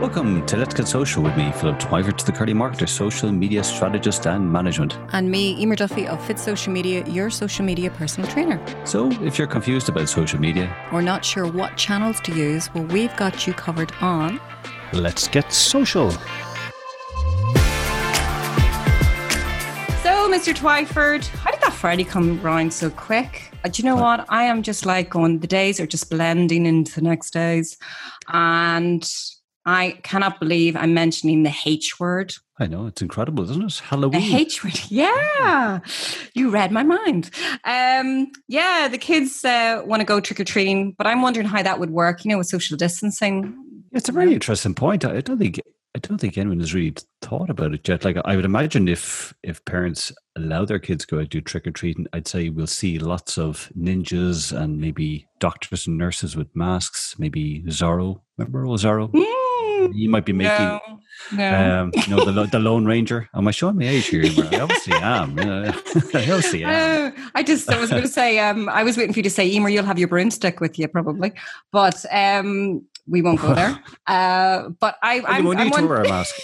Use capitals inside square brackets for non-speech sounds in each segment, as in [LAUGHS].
Welcome to Let's Get Social with me, Philip Twyford, the Curly Marketer, social media strategist and management. And me, Emer Duffy of Fit Social Media, your social media personal trainer. So, if you're confused about social media or not sure what channels to use, well, we've got you covered on Let's Get Social. So, Mr. Twyford, how did that Friday come round so quick? Uh, do you know what? I am just like going, the days are just blending into the next days. And I cannot believe I'm mentioning the H word. I know it's incredible, isn't it? Halloween. The H word, [LAUGHS] yeah. You read my mind. Um, yeah, the kids uh, want to go trick or treating, but I'm wondering how that would work. You know, with social distancing. It's a very interesting point. I don't think I don't think anyone has really thought about it yet. Like I would imagine if if parents allow their kids to go out do trick or treating, I'd say we'll see lots of ninjas and maybe doctors and nurses with masks. Maybe Zorro. Remember Zorro? Mm you might be making no, no. Um, you know the, the Lone Ranger. Am I showing my age here? I obviously am. I obviously am. Uh, [LAUGHS] [LAUGHS] I just I was going to say um, I was waiting for you to say Emer, you'll have your broomstick with you probably, but um, we won't go there. [LAUGHS] Uh, but I, I I'm, I'm one... wear a mask.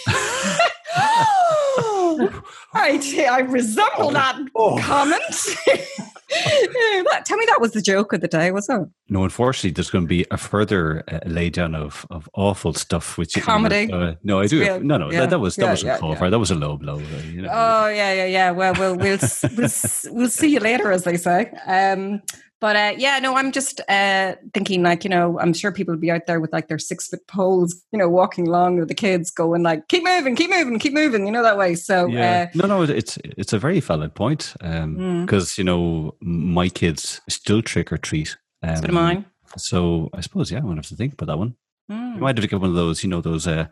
[LAUGHS] I, I resemble that oh. comment. [LAUGHS] [LAUGHS] Tell me that was the joke of the day, was it? No, unfortunately, there's going to be a further uh, laydown of, of awful stuff. Which comedy? Uh, no, I do. Real, no, no, yeah, that, that, was that yeah, was a yeah, call for. That was a low blow. Uh, you know. Oh yeah, yeah, yeah. Well, we'll we'll we'll, we'll see you later, as they say. Um, but uh, yeah, no, I'm just uh, thinking like, you know, I'm sure people would be out there with like their six foot poles, you know, walking along with the kids going like, keep moving, keep moving, keep moving, you know, that way. So, yeah. Uh, no, no, it's, it's a very valid point. Um, mm. you know, my kids still trick or treat. Um, so mine. So I suppose, yeah, I won't have to think about that one. Mm. You might have to get one of those, you know, those, uh,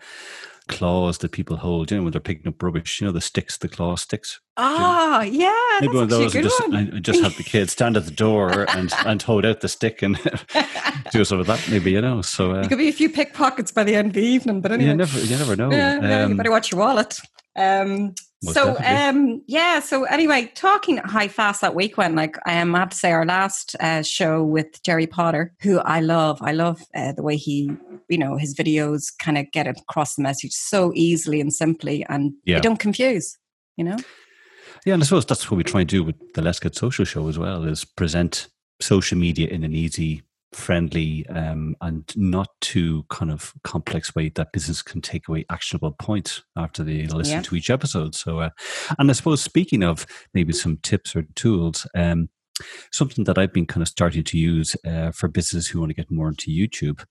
claws that people hold, you know, when they're picking up rubbish, you know, the sticks, the claw sticks. Ah, you know? yeah. Maybe one of those and just, and just have the kids stand at the door and, [LAUGHS] and hold out the stick and [LAUGHS] do some of that, maybe, you know. So uh, it could be a few pickpockets by the end of the evening, but anyway. You never, you never know. Yeah, um, yeah, you better watch your wallet. Um, so um, yeah. So anyway, talking how fast that week went. Like um, I have to say, our last uh, show with Jerry Potter, who I love. I love uh, the way he, you know, his videos kind of get across the message so easily and simply, and yeah. they don't confuse. You know. Yeah, and I suppose that's what we try and do with the Let's Get Social show as well: is present social media in an easy friendly um, and not too kind of complex way that business can take away actionable points after they listen yeah. to each episode. So, uh, and I suppose speaking of maybe some tips or tools, um, something that I've been kind of starting to use uh, for businesses who want to get more into YouTube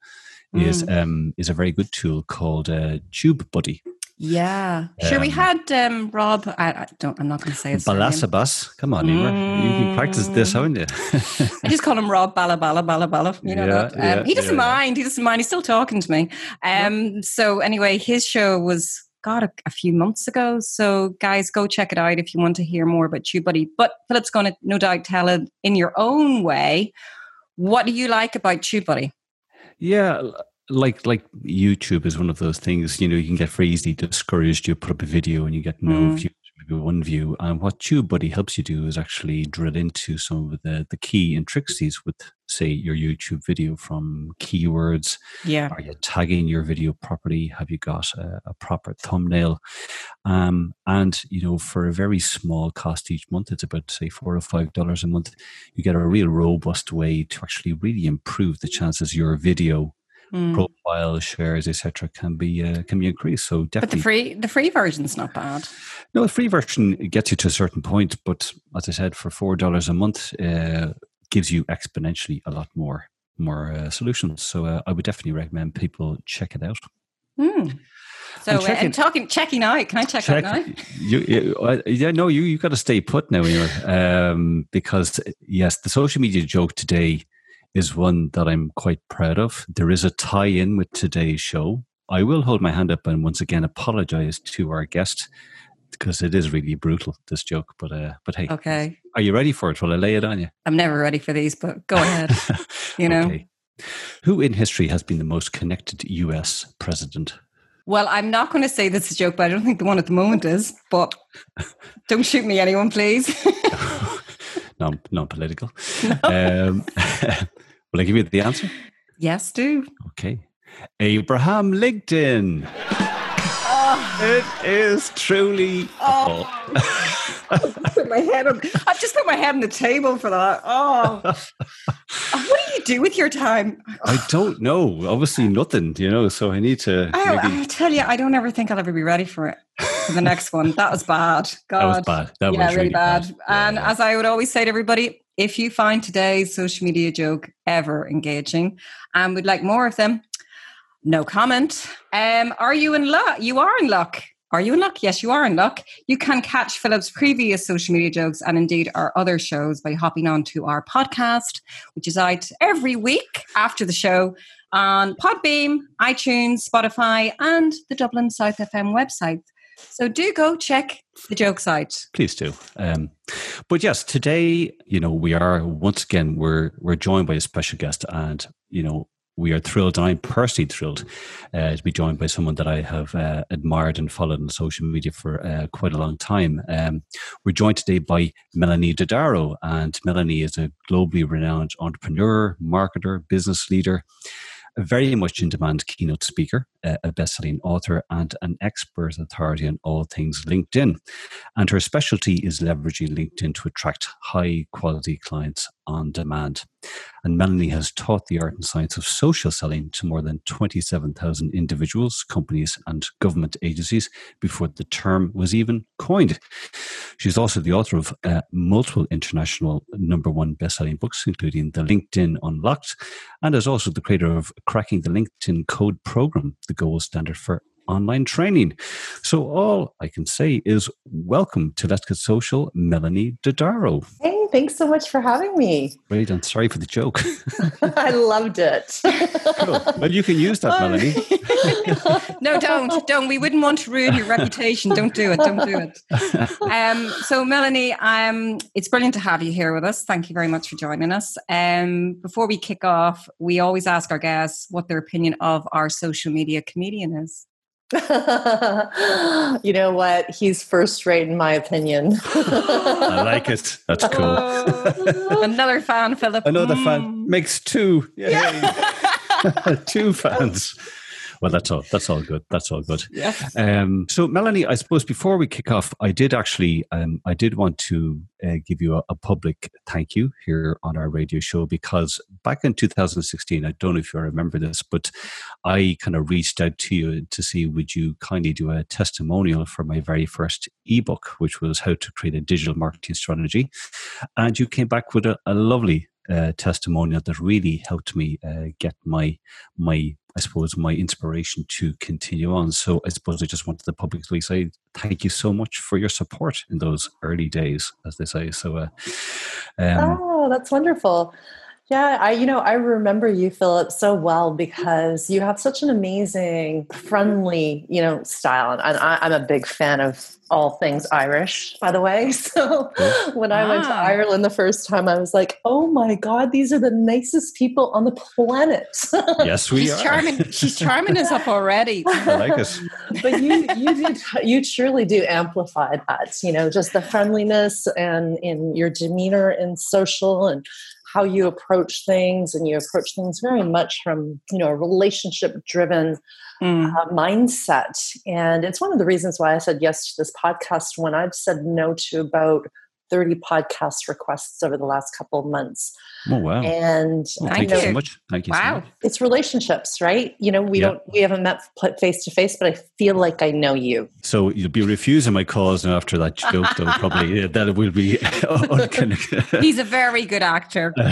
mm. is um, is a very good tool called uh, TubeBuddy. Yeah, sure. Um, we had um, Rob. I, I, don't. I'm not going to say his Balasabas. Come on, mm. you can practice this, haven't you? I just call him Rob Bala Bala Bala Bala. You know yeah, that. Um, yeah, he doesn't yeah, mind. He doesn't mind. He's still talking to me. Um. So anyway, his show was God a, a, few months ago. So guys, go check it out if you want to hear more about TubeBuddy. But Philip's going to no doubt tell it in your own way. What do you like about TubeBuddy? Yeah, like like YouTube is one of those things. You know, you can get very easily discouraged. You put up a video and you get no mm. views, maybe one view. And what TubeBuddy helps you do is actually drill into some of the the key intricacies with, say, your YouTube video from keywords. Yeah, are you tagging your video properly? Have you got a, a proper thumbnail? Um, and you know, for a very small cost each month, it's about say four or five dollars a month. You get a real robust way to actually really improve the chances your video mm. profile shares etc can be uh, can be increased so definitely but the free the free version's not bad no the free version gets you to a certain point but as i said for four dollars a month uh, gives you exponentially a lot more more uh, solutions so uh, i would definitely recommend people check it out mm. So uh, checking, talking checking out. Can I check, check out now? You, you, uh, yeah, no, you you got to stay put now, um, because yes, the social media joke today is one that I'm quite proud of. There is a tie in with today's show. I will hold my hand up and once again apologize to our guest because it is really brutal this joke. But uh, but hey, okay, are you ready for it? Will I lay it on you? I'm never ready for these, but go ahead. [LAUGHS] you know, okay. who in history has been the most connected U.S. president? Well, I'm not going to say this is a joke, but I don't think the one at the moment is. But [LAUGHS] don't shoot me, anyone, please. [LAUGHS] non non political. No. Um, will I give you the answer? Yes, do. Okay. Abraham LinkedIn. Ah. It is truly. Oh. put my head on. I've just put my head on the table for that. Oh, [LAUGHS] what do you do with your time? I don't know. Obviously, nothing. You know, so I need to. I, maybe... I tell you, I don't ever think I'll ever be ready for it. For the next one, that was bad. God, [LAUGHS] that was bad. That yeah, was really, bad. bad. And yeah. as I would always say to everybody, if you find today's social media joke ever engaging and would like more of them, no comment. Um, are you in luck? You are in luck. Are you in luck? Yes, you are in luck. You can catch Philip's previous social media jokes and indeed our other shows by hopping on to our podcast, which is out every week after the show on Podbean, iTunes, Spotify, and the Dublin South FM website. So do go check the joke site. Please do. Um, but yes, today, you know, we are once again we're we're joined by a special guest, and you know, we are thrilled, and I'm personally thrilled uh, to be joined by someone that I have uh, admired and followed on social media for uh, quite a long time. Um, we're joined today by Melonie Dodaro, and Melonie is a globally renowned entrepreneur, marketer, business leader. Very much in demand keynote speaker, a best selling author, and an expert authority on all things LinkedIn. And her specialty is leveraging LinkedIn to attract high quality clients on demand. And Melonie has taught the art and science of social selling to more than 27,000 individuals, companies, and government agencies before the term was even coined. She's also the author of uh, multiple international number one best-selling books, including The LinkedIn Unlocked, and is also the creator of Cracking the LinkedIn Code program, the gold standard for online training. So all I can say is welcome to Let's Get Social, Melonie Dodaro. Hey, thanks so much for having me. Great, and sorry for the joke. [LAUGHS] I loved it. cool. Well, you can use that, Melonie. [LAUGHS] no, don't, don't. We wouldn't want to ruin your reputation. Don't do it. Don't do it. [LAUGHS] Um, so, Melonie, um, it's brilliant to have you here with us. Thank you very much for joining us. Um, before we kick off, we always ask our guests what their opinion of our social media comedian is. [LAUGHS] you know what? He's first rate in my opinion. I like it. That's cool. [LAUGHS] Another fan, Philip. Another mm. fan makes two. Yeah. [LAUGHS] two fans. Well, that's all. That's all good. That's all good. Yeah. Um, so, Melonie, I suppose before we kick off, I did actually, um, I did want to uh, give you a, a, public thank you here on our radio show because back in 2016, I don't know if you remember this, but I kind of reached out to you to see would you kindly do a testimonial for my very first ebook, which was how to create a digital marketing strategy, and you came back with a, a lovely uh, testimonial that really helped me uh, get my my I suppose my inspiration to continue on. So I suppose I just wanted the public to publicly say thank you so much for your support in those early days, as they say. So, uh, um, oh, that's wonderful. Yeah, I you know I remember you, Philip, so well because you have such an amazing, friendly, you know, style, and I, am a big fan of all things Irish, by the way. [LAUGHS] So when I went to ah. Ireland the first time, I was like, "Oh my god, these are the nicest people on the planet." [LAUGHS] yes, we she's are. Charming. She's charming us up already. [LAUGHS] I like it. but you, you did, you truly do amplify that. You know, just the friendliness and in your demeanor and social and how you approach things and you approach things very much from you know a relationship driven mm. uh, mindset and it's one of the reasons why i said yes to this podcast when i've said no to about 30 podcast requests over the last couple of months. Oh wow! And well, thank you so much. Thank you. Wow, so much. it's relationships, right? You know, we don't, we haven't met face to face, but I feel like I know you. So you'll be refusing my calls now after that joke. Though probably yeah, [LAUGHS] that will be. [LAUGHS] He's a very good actor. [LAUGHS]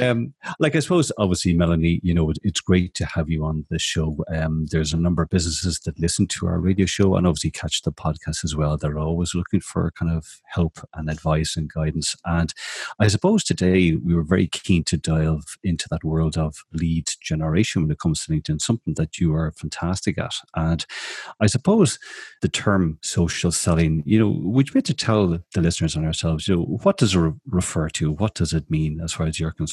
um, like I suppose, obviously, Melonie, you know, it's great to have you on the show. Um, there's a number of businesses that listen to our radio show and obviously catch the podcast as well. They're always looking for kind of help and advice and guidance. And I suppose today we were very keen to delve into that world of lead generation when it comes to LinkedIn, something that you are fantastic at. And I suppose the term social selling, you know, would you be to tell the listeners and ourselves, you know, what does it refer to? What does it mean as far as you're concerned?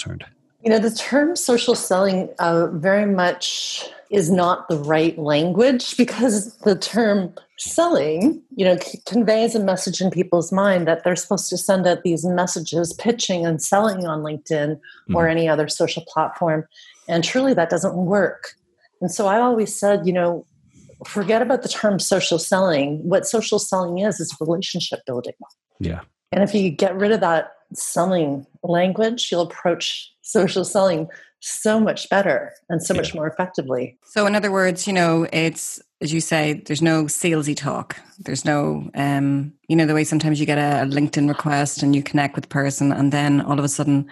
You know, the term social selling uh, very much is not the right language [LAUGHS] because the term selling, you know, c- conveys a message in people's mind that they're supposed to send out these messages pitching and selling on LinkedIn mm. or any other social platform. And truly, that doesn't work. And so I always said, you know, forget about the term social selling. What social selling is, is relationship building. Yeah. And if you get rid of that selling language, you'll approach social selling so much better and so yeah. much more effectively. So, in other words, you know, it's as you say, there's no salesy talk. There's no, um, you know, the way sometimes you get a, a LinkedIn request and you connect with the person, and then all of a sudden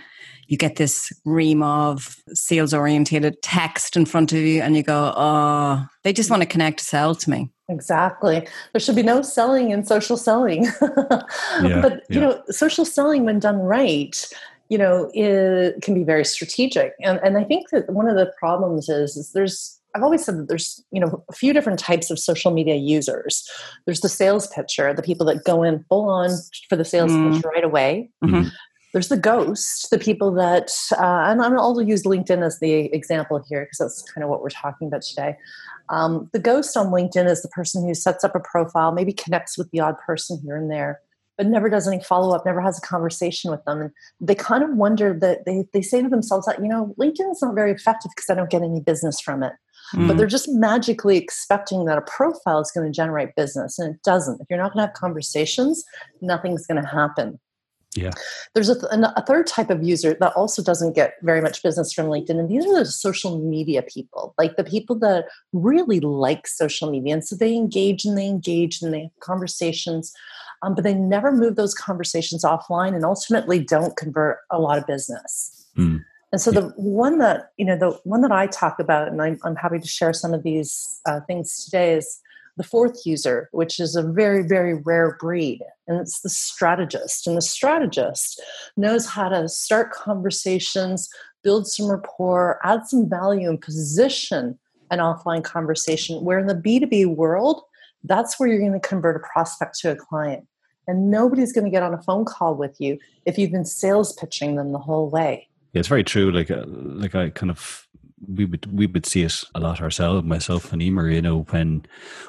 you get this ream of sales orientated text in front of you, and you go, oh, they just want to connect to sell to me. Exactly. There should be no selling in social selling. [LAUGHS] yeah, but, you yeah. know, social selling, when done right, you know, it can be very strategic. And, and I think that one of the problems is, is there's I've always said that there's, you know, a few different types of social media users. There's the sales pitcher, the people that go in full on for the sales mm. pitch right away. Mm-hmm. There's the ghost, the people that, uh, and I'm I'll use LinkedIn as the example here because that's kind of what we're talking about today. Um, the ghost on LinkedIn is the person who sets up a profile, maybe connects with the odd person here and there, but never does any follow up, never has a conversation with them. And they kind of wonder that they, they say to themselves, that, you know, LinkedIn is not very effective because I don't get any business from it. Mm. But they're just magically expecting that a profile is going to generate business, and it doesn't. If you're not going to have conversations, nothing's going to happen. Yeah. There's a, th- a, third type of user that also doesn't get very much business from LinkedIn, and these are the social media people, like the people that really like social media. And so they engage and they engage and they have conversations, um, but they never move those conversations offline and ultimately don't convert a lot of business. Mm. And so the one that, you know, the one that I talk about, and I'm, I'm happy to share some of these uh, things today is the fourth user, which is a very, very rare breed, and it's the strategist. And the strategist knows how to start conversations, build some rapport, add some value, and position an offline conversation. Where in the B2B world, that's where you're going to convert a prospect to a client. And nobody's going to get on a phone call with you if you've been sales pitching them the whole way. Yeah, it's very true. Like, uh, like I kind of we would we would see it a lot ourselves, myself and Emer. You know, when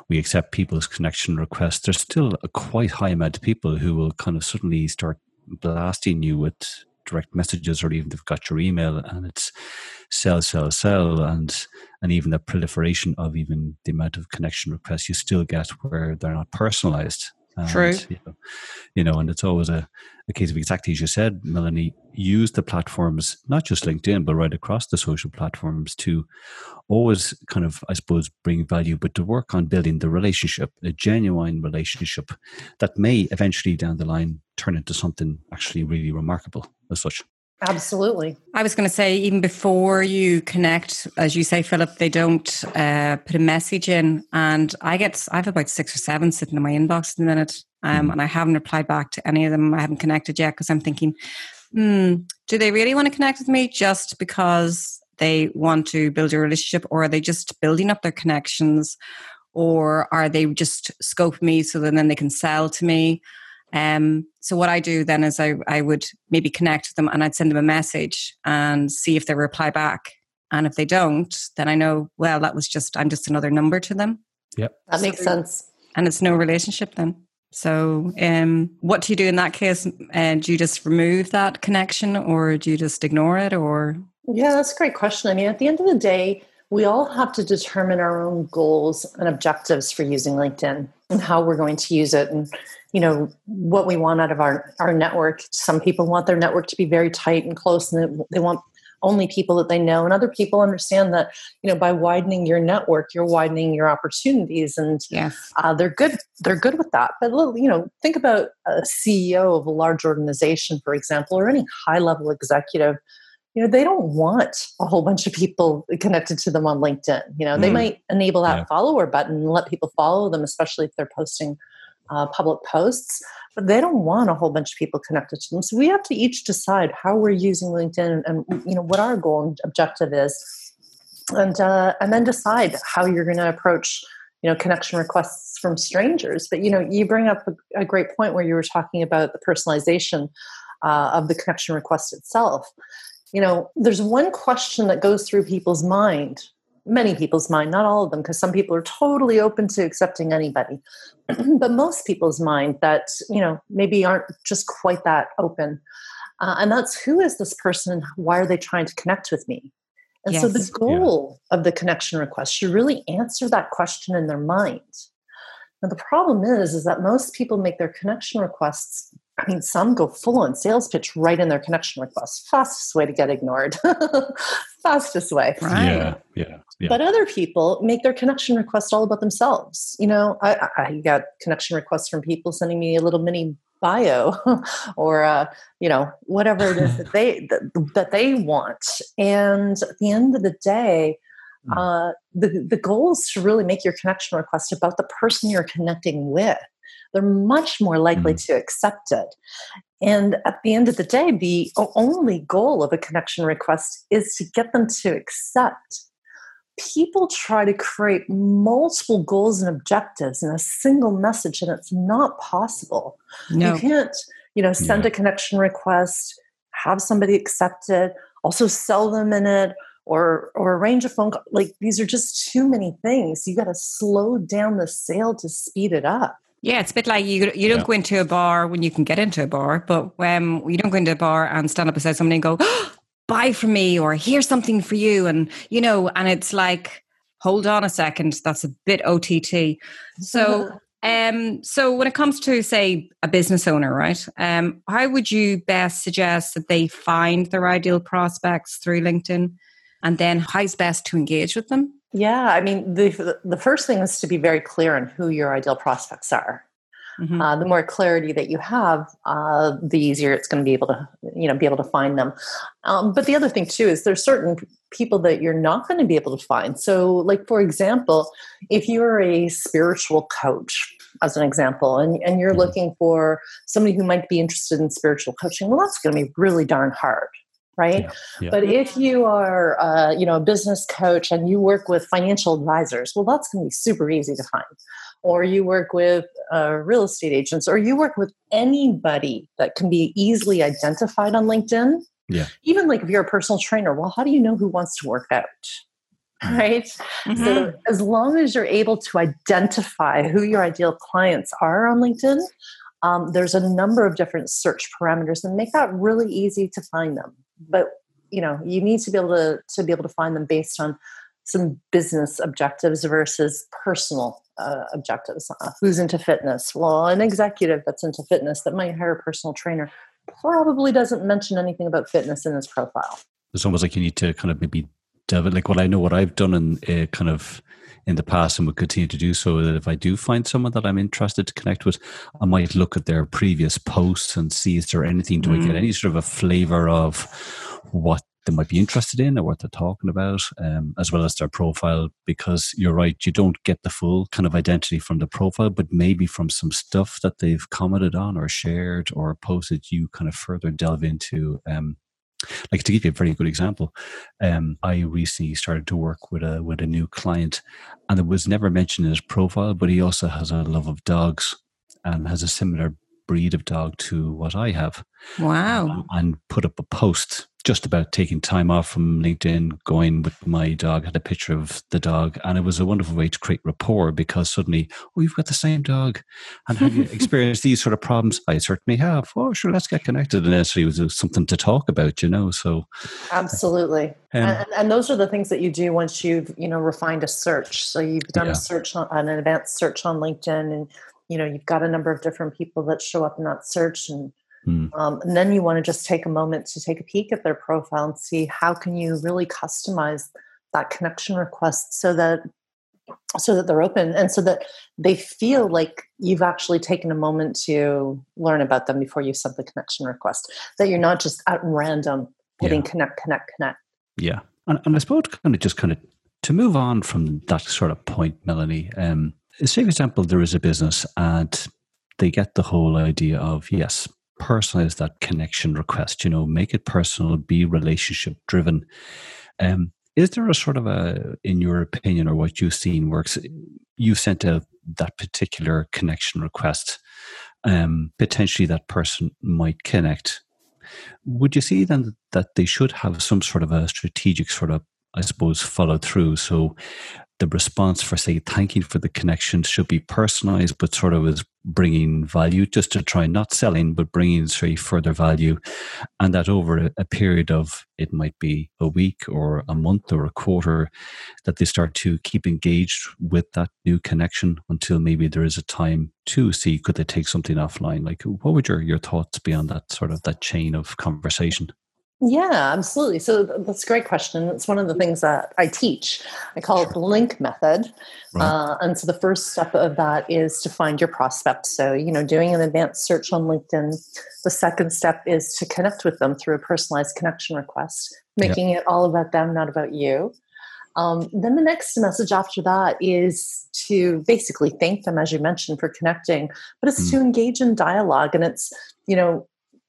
we accept people's connection requests, there's still a quite high amount of people who will kind of suddenly start blasting you with direct messages, or even they've got your email, and it's sell, sell, sell, and and even the proliferation of even the amount of connection requests you still get where they're not personalized. And, True. You know, you know, and it's always a, a case of exactly as you said, Melonie, use the platforms, not just LinkedIn, but right across the social platforms to always kind of, I suppose, bring value, but to work on building the relationship, a genuine relationship that may eventually down the line turn into something actually really remarkable as such. Absolutely. I was going to say, even before you connect, as you say, Philip, they don't uh, put a message in. And I get, I have about six or seven sitting in my inbox at the minute. Um, mm. And I haven't replied back to any of them. I haven't connected yet because I'm thinking, hmm, do they really want to connect with me just because they want to build a relationship or are they just building up their connections or are they just scope me so that then they can sell to me? Um, so what I do then is I, I would maybe connect with them and I'd send them a message and see if they reply back. And if they don't, then I know, well, that was just, I'm just another number to them. Yep. That makes sense. And it's no relationship then. So, um, what do you do in that case? Uh, do you just remove that connection or do you just ignore it or? Yeah, that's a great question. I mean, at the end of the day, we all have to determine our own goals and objectives for using LinkedIn and how we're going to use it. And you know what we want out of our our network some people want their network to be very tight and close and they want only people that they know and other people understand that you know by widening your network you're widening your opportunities and yes. uh, they're good they're good with that but you know think about a ceo of a large organization for example or any high level executive you know they don't want a whole bunch of people connected to them on linkedin you know mm. they might enable that yeah. follower button and let people follow them especially if they're posting uh, public posts, but they don't want a whole bunch of people connected to them. So we have to each decide how we're using LinkedIn and, you know what our goal and objective is, and uh, and then decide how you're going to approach you know connection requests from strangers. But you know you bring up a, a great point where you were talking about the personalization uh, of the connection request itself. You know, there's one question that goes through people's mind many people's mind, not all of them, because some people are totally open to accepting anybody, [CLEARS THROAT] but most people's mind that, you know, maybe aren't just quite that open. Uh, and that's who is this person? Why are they trying to connect with me? And yes. so the goal yeah. of the connection request should really answer that question in their mind. Now the problem is, is that most people make their connection requests. I mean, some go full on sales pitch right in their connection request. Fastest way to get ignored. [LAUGHS] Fastest way. Right. Yeah, yeah, yeah. But other people make their connection request all about themselves. You know, I, I got connection requests from people sending me a little mini bio [LAUGHS] or uh, you know whatever it is [LAUGHS] that they that, that, they want and at the end of the day hmm. uh, the, the goal is to really make your connection request about the person you're connecting with they're much more likely mm. to accept it and at the end of the day the only goal of a connection request is to get them to accept people try to create multiple goals and objectives in a single message and it's not possible no. you can't you know send yeah. a connection request have somebody accept it also sell them in it or or arrange a phone call like these are just too many things you got to slow down the sale to speed it up yeah, it's a bit like you you don't yeah. go into a bar when you can get into a bar, but when you don't go into a bar and stand up beside somebody and go, oh, [GASPS] buy from me or here's something for you and you know and it's like hold on a second that's a bit ott so [LAUGHS] um so when it comes to say a business owner right um how would you best suggest that they find their ideal prospects through linkedin? And then how's best to engage with them yeah i mean the the first thing is to be very clear on who your ideal prospects are Mm-hmm. Uh, the more clarity that you have, uh, the easier it's going to be able to, you know, be able to find them. Um, but the other thing too is there's certain people that you're not going to be able to find. So, like for example, if you're a spiritual coach, as an example, and, and you're mm-hmm. looking for somebody who might be interested in spiritual coaching, well, that's going to be really darn hard right yeah, yeah. but if you are uh, you know a business coach and you work with financial advisors well that's going to be super easy to find or you work with uh, real estate agents, or you work with anybody that can be easily identified on LinkedIn. Yeah. Even like if you're a personal trainer, well, how do you know who wants to work out? Mm. Right. Mm-hmm. So as long as you're able to identify who your ideal clients are on LinkedIn, um, there's a number of different search parameters and make that really easy to find them. But you know, you need to be able to to be able to find them based on some business objectives versus personal uh, objectives. Uh, who's into fitness? Well, an executive that's into fitness that might hire a personal trainer probably doesn't mention anything about fitness in his profile. It's almost like you need to kind of maybe delve like what I know, what I've done in uh, kind of in the past and would continue to do so that if I do find someone that I'm interested to connect with, I might look at their previous posts and see is there anything, do mm. I get mm. any sort of a flavor of what they might be interested in or what they're talking about, um, as well as their profile. Because you're right, you don't get the full kind of identity from the profile, but maybe from some stuff that they've commented on or shared or posted, you kind of further delve into. Um, like to give you a very good example, um, I recently started to work with a with a new client, and it was never mentioned in his profile, but he also has a love of dogs and has a similar breed of dog to what I have. Wow! and put up a post just about taking time off from LinkedIn, going with my dog, had a picture of the dog, and it was a wonderful way to create rapport because suddenly, oh, you've got the same dog, and have you [LAUGHS] experienced these sort of problems? I certainly have. Oh, sure, let's get connected, and actually, it was something to talk about, you know. So, absolutely, um, and, and, those are the things that you do once you've you know refined a search. So you've done yeah. a search on an advanced search on LinkedIn, and you know you've got a number of different people that show up in that search and Mm. Um, and then you want to just take a moment to take a peek at their profile and see how can you really customize that connection request so that so that they're open and so that they feel like you've actually taken a moment to learn about them before you send the connection request that you're not just at random hitting yeah. connect connect connect yeah and, and i suppose kind of just kind of to move on from that sort of point Melonie um say for example there is a business and they get the whole idea of yes personalize that connection request you know make it personal be relationship driven. Um, is there a sort of a in your opinion or what you've seen works you sent out that particular connection request um, potentially that person might connect. Would you see then that they should have some sort of a strategic sort of i suppose follow through? So the response for say thanking for the connection should be personalized but sort of is bringing value just to try not selling but bringing say further value. And that over a, period of it might be a week or a month or a quarter that they start to keep engaged with that new connection until maybe there is a time to see could they take something offline? Like what would your, your thoughts be on that sort of that chain of conversation yeah, absolutely. So that's a great question. It's one of the things that I teach. I call it the link method. Right. Uh, and so the first step of that is to find your prospect. So, you know, doing an advanced search on LinkedIn. The second step is to connect with them through a personalized connection request, making yep. it all about them, not about you. Um, then the next message after that is to basically thank them, as you mentioned, for connecting, but it's mm. to engage in dialogue. And it's, you know,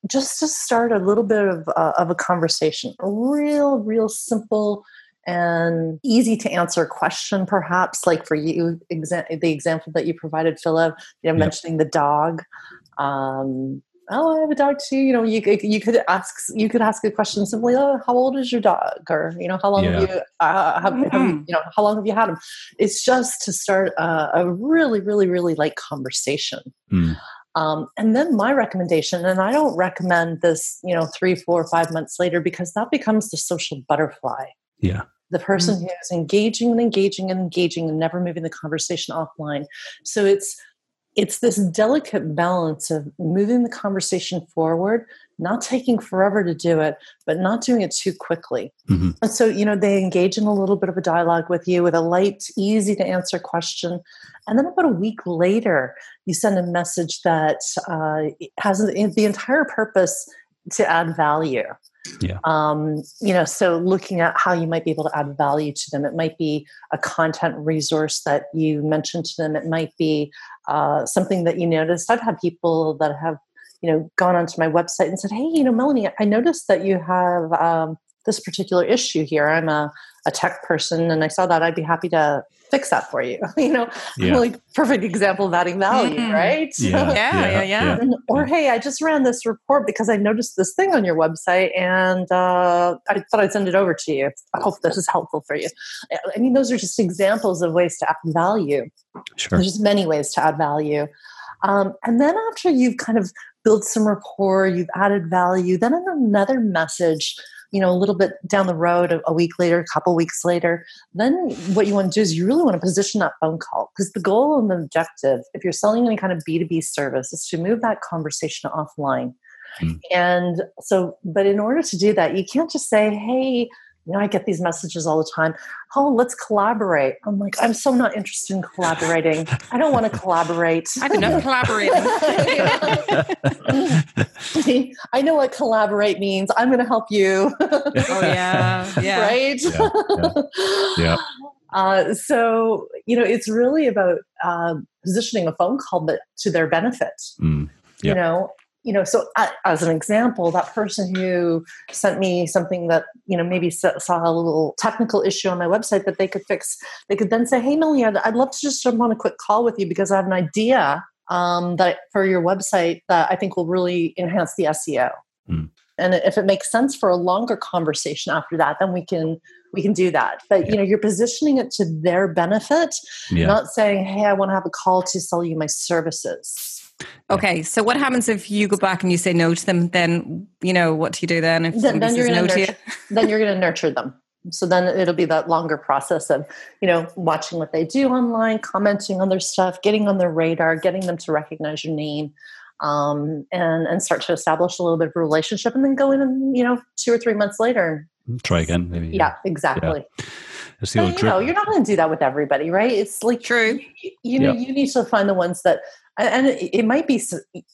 just to start a little bit of, uh, of a conversation, a real, real simple and easy to answer question, perhaps like for you, exa- the example that you provided, Philip, you know, yep. mentioning the dog. Um, oh, I have a dog too. You know, you you could ask you could ask a question simply, oh, how old is your dog, or you know, how long yeah. have you uh, have, mm-hmm. have, you know how long have you had him? It's just to start a, a really, really, really light conversation. Mm. Um, and then my recommendation, and I don't recommend this, you know, three, four, five months later because that becomes the social butterfly. Yeah. The person mm-hmm. who's engaging and engaging and engaging and never moving the conversation offline. So it's it's this delicate balance of moving the conversation forward, not taking forever to do it, but not doing it too quickly. Mm-hmm. And so, you know, they engage in a little bit of a dialogue with you with a light, easy to answer question. And then about a week later, you send a message that uh, has the entire purpose to add value. Yeah. Um, you know, so looking at how you might be able to add value to them. It might be a content resource that you mentioned to them. It might be uh, something that you noticed. I've had people that have, you know, gone onto my website and said, "Hey, you know, Melonie, I noticed that you have um, this particular issue here. I'm a, a tech person and I saw that I'd be happy to fix that for you. [LAUGHS] you know, yeah. like perfect example of adding value, mm-hmm. right? [LAUGHS] Yeah, yeah, yeah. yeah. And, or hey, I just ran this report because I noticed this thing on your website and uh, I thought I'd send it over to you. I hope this is helpful for you. I mean, those are just examples of ways to add value. Sure. There's many ways to add value. Um, and then after you've kind of built some rapport, you've added value, then another message you know a little bit down the road a, a week later a couple weeks later then what you want to do is you really want to position that phone call because the goal and the objective if you're selling any kind of b2b service is to move that conversation offline mm. and so but in order to do that you can't just say hey you know, I get these messages all the time. Oh, let's collaborate. I'm like, I'm so not interested in collaborating. I don't want to collaborate. I've enough collaborating. [LAUGHS] I know what collaborate means. I'm going to help you. oh yeah, yeah, right. Yeah. yeah. yeah. [LAUGHS] Uh, so you know, it's really about uh, positioning a phone call, but to their benefit. Mm. You know, you know so uh, as an example that person who sent me something that you know maybe saw a little technical issue on my website that they could fix they could then say hey millie i'd, I'd love to just jump on a quick call with you because i have an idea um, that for your website that i think will really enhance the seo mm. and if it makes sense for a longer conversation after that then we can we can do that but yeah. you know you're positioning it to their benefit yeah. not saying hey i want to have a call to sell you my services Okay, so what happens if you go back and you say no to them? Then you know what do you do then? If then, then you're going no to nurture, then you're going to nurture them. So then it'll be that longer process of you know watching what they do online, commenting on their stuff, getting on their radar, getting them to recognize your name, um, and and start to establish a little bit of a relationship, and then go in and you know two or three months later mm, try again maybe yeah, exactly yeah. But, you know you're not going to do that with everybody right it's like true you, you know you need to find the ones that and it might be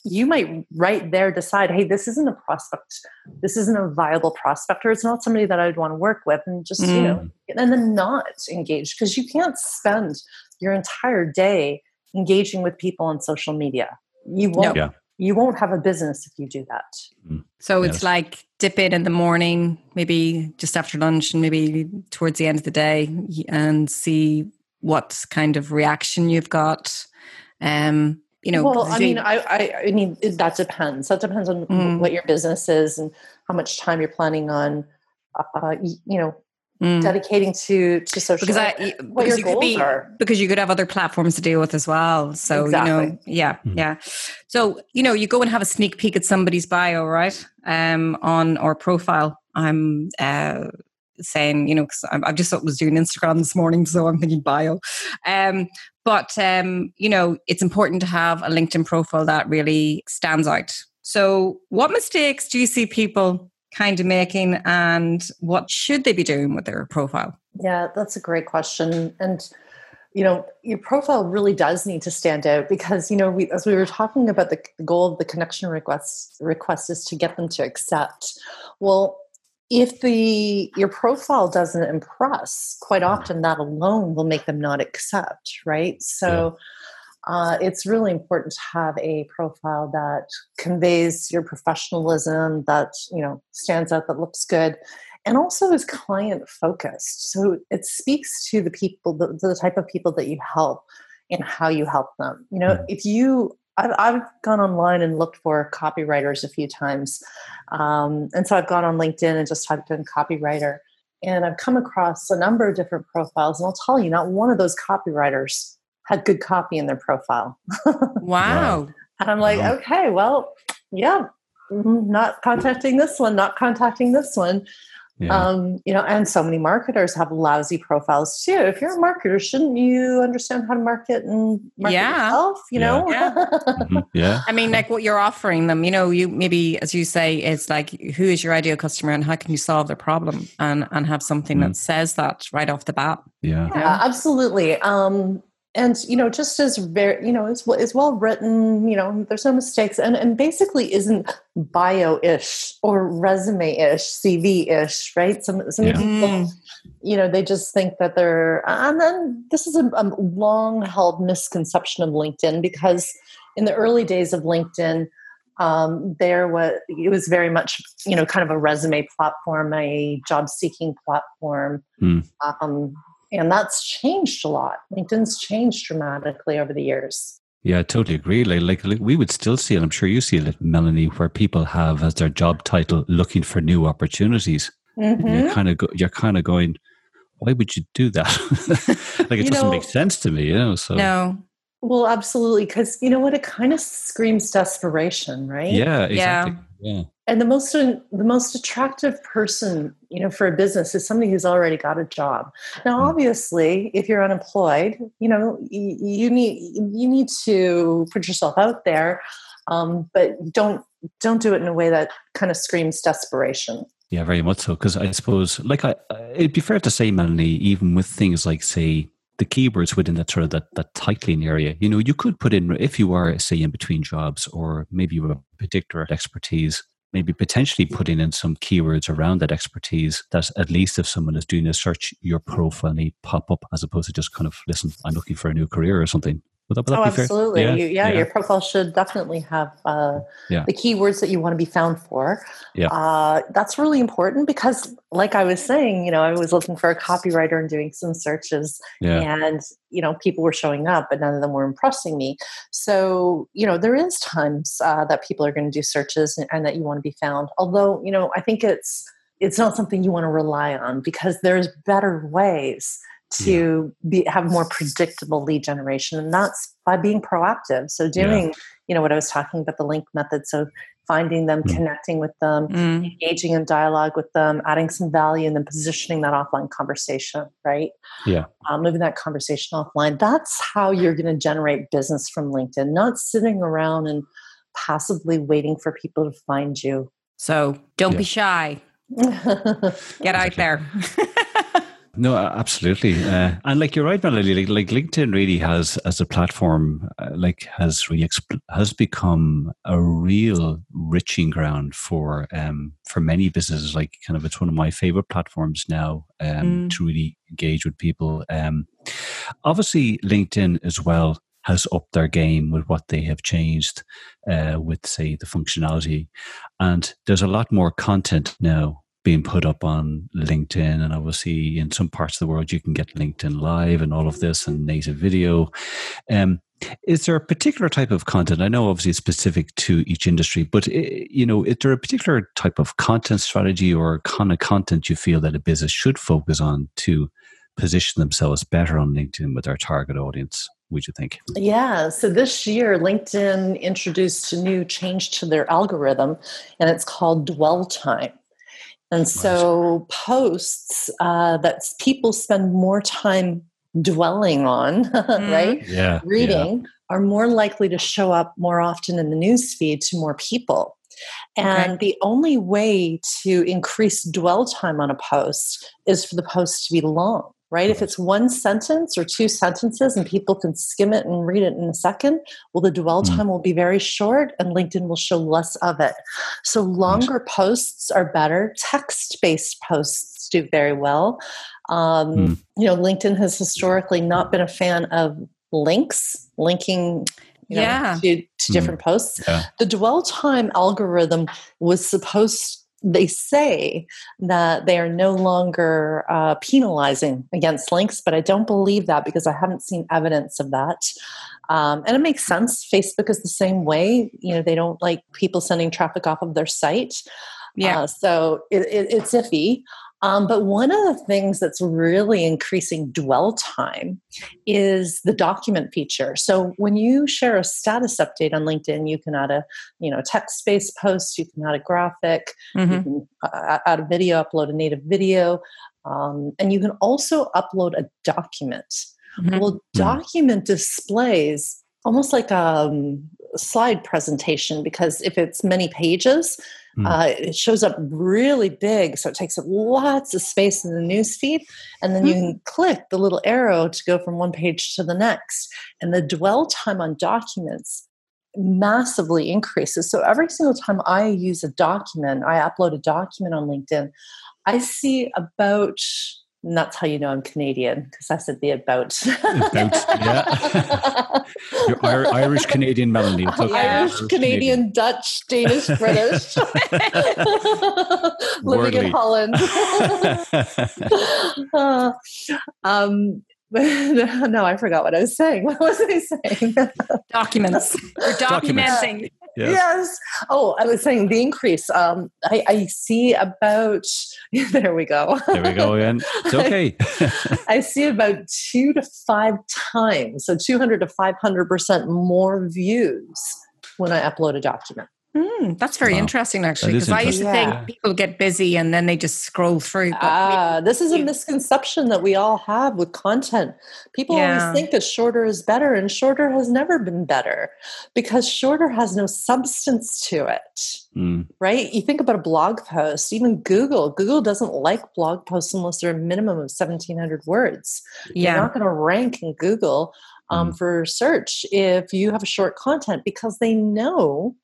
you might right there decide hey this isn't a prospect this isn't a viable prospect or it's not somebody that i'd want to work with and just mm. you know mm. and then not engage because you can't spend your entire day engaging with people on social media you won't yeah. you won't have a business if you do that mm. so yes. it's like dip in in the morning maybe just after lunch and maybe towards the end of the day and see what kind of reaction you've got um you know well i mean I, I, I mean that depends that depends on mm. what your business is and how much time you're planning on uh, you know mm. dedicating to to social because I, what because your goals be, are because you could have other platforms to deal with as well so exactly. you know yeah mm-hmm. yeah so you know you go and have a sneak peek at somebody's bio right um on or profile i'm uh saying, you know, because I, I, just was doing Instagram this morning, so I'm thinking bio. Um, but um, you know, it's important to have a LinkedIn profile that really stands out. So, what mistakes do you see people kind of making and what should they be doing with their profile? Yeah, that's a great question. And you know, your profile really does need to stand out because, you know, we, as we were talking about the, the goal of the connection request request is to get them to accept. Well, if the your profile doesn't impress, quite often that alone will make them not accept, right? So. Yeah uh, it's really important to have a profile that conveys your professionalism, that you know stands out, that looks good, and also is client focused. So it speaks to the people, the, the type of people that you help, and how you help them. You know, mm. if you I've, I've, gone online and looked for copywriters a few times. Um, and so I've gone on LinkedIn and just typed in copywriter. And I've come across a number of different profiles. And I'll tell you, not one of those copywriters had good copy in their profile. wow. [LAUGHS] And I'm like, wow. okay, well, yeah, mm-hmm, not contacting this one, not contacting this one. Yeah. Um, you know, and so many marketers have lousy profiles too. If you're a marketer, shouldn't you understand how to market and market yeah. yourself? You yeah. know, yeah. [LAUGHS] mm-hmm. yeah. I mean, like what you're offering them. You know, you maybe as you say, it's like who is your ideal customer and how can you solve their problem and and have something mm. that says that right off the bat. Yeah, yeah, absolutely. Um, and you know just as very you know it's, it's well written you know there's no mistakes and, and basically isn't bio-ish or resume-ish cv-ish right some, some yeah. people mm. you know they just think that they're and then this is a, a long held misconception of linkedin because in the early days of linkedin um, there was it was very much you know kind of a resume platform a job seeking platform mm. um, and that's changed a lot. LinkedIn's changed dramatically over the years. Yeah, I totally agree. Like, like, like, we would still see, and I'm sure you see it, Melonie, where people have as their job title looking for new opportunities. Mm-hmm. You're kind of go, you're kind of going, why would you do that? [LAUGHS] like it you doesn't know, make sense to me, you know. So no, well, absolutely, because you know what? It kind of screams desperation, right? Yeah, exactly. Yeah. Yeah. And the most the most attractive person, you know, for a business is somebody who's already got a job. Now, mm. obviously, if you're unemployed, you know, you, you need you need to put yourself out there, um, but don't don't do it in a way that kind of screams desperation. Yeah, very much so. Because I suppose, like, I, it'd be fair to say, Melonie, even with things like, say, the keywords within that sort of that, that titling area. You know, you could put in if you are, say, in between jobs or maybe you have a particular expertise, maybe potentially putting in some keywords around that expertise that at least if someone is doing a search, your profile may pop up as opposed to just kind of listen, I'm looking for a new career or something. Would that, would oh, absolutely. Yeah, you, yeah, yeah, your profile should definitely have uh, yeah. the keywords that you want to be found for. Yeah. Uh, that's really important because, like I was saying, you know, I was looking for a copywriter and doing some searches, yeah. and you know, people were showing up, but none of them were impressing me. So, you know, there is times uh, that people are going to do searches and, and that you want to be found. Although, you know, I think it's it's not something you want to rely on because there's better ways to yeah. be, have more predictable lead generation and that's by being proactive so doing yeah. you know what i was talking about the link method so finding them mm. connecting with them mm. engaging in dialogue with them adding some value and then positioning that offline conversation right yeah um, moving that conversation offline that's how you're going to generate business from linkedin not sitting around and passively waiting for people to find you so don't yeah. be shy [LAUGHS] get out there [LAUGHS] No, absolutely, uh, and like you're right, Melody. Like, like LinkedIn really has, as a platform, uh, like has really exp- has become a real riching ground for um, for many businesses. Like, kind of, it's one of my favorite platforms now um, mm. to really engage with people. Um, obviously, LinkedIn as well has upped their game with what they have changed uh, with, say, the functionality, and there's a lot more content now being put up on LinkedIn. And obviously, in some parts of the world, you can get LinkedIn Live and all of this and native video. Um, is there a particular type of content? I know obviously it's specific to each industry, but eh, you know, is there a particular type of content strategy or kind of content you feel that a business should focus on to position themselves better on LinkedIn with their target audience? Would you think? Yeah. So this year, LinkedIn introduced a new change to their algorithm, and it's called dwell time. And so, right. posts uh, that people spend more time dwelling on, [LAUGHS] mm. right? Yeah. Reading yeah. are more likely to show up more often in the newsfeed to more people. And okay. the only way to increase dwell time on a post is for the post to be long, right? If it's one sentence or two sentences and people can skim it and read it in a second, well, the dwell mm. time will be very short and LinkedIn will show less of it. So longer posts are better. Text based posts do very well. Um, mm. You know, LinkedIn has historically not been a fan of links, linking you know, yeah. to, to different mm. posts. Yeah. The dwell time algorithm was supposed they say that they are no longer uh, penalizing against links, but I don't believe that because I haven't seen evidence of that. Um, and it makes sense. Facebook is the same way. You know, they don't like people sending traffic off of their site. Yeah. Uh, so it, it, it's iffy. Um, but one of the things that's really increasing dwell time is the document feature. So when you share a status update on LinkedIn, you can add a you know text-based post, you can add a graphic, mm-hmm. you can uh, add a video, upload a native video, um, and you can also upload a document. Mm-hmm. Well, hmm. document displays almost like a um, slide presentation because if it's many pages, mm. uh, it shows up really big. So it takes up lots of space in the news feed. And then mm. you hmm. can click the little arrow to go from one page to the next. And the dwell time on documents massively increases. So every single time I use a document, I upload a document on LinkedIn, I see about and that's how you know I'm Canadian because I said the about. about yeah. [LAUGHS] You're Irish Canadian Melonie. Okay. Irish Canadian, Dutch, Danish, British. [LAUGHS] Living in Holland. uh, [LAUGHS] um, no, I forgot what I was saying. What was I saying? Documents. You're documenting. Yes. yes. Oh, I was saying the increase. Um, I, I see about. [LAUGHS] There we go. There we go again. It's [LAUGHS] okay. [LAUGHS] I see about two to five times, so two hundred to five hundred percent more views when I upload a document. Mm, that's very wow. interesting, actually, because I used to yeah. think people get busy and then they just scroll through. Ah, this is a misconception that we all have with content. People yeah. always think that shorter is better, and shorter has never been better because shorter has no substance to it. Mm. Right? You think about a blog post, even Google. Google doesn't like blog posts unless they're a minimum of 1,700 words. Yeah. You're not going to rank in Google um, mm. for search if you have a short content because they know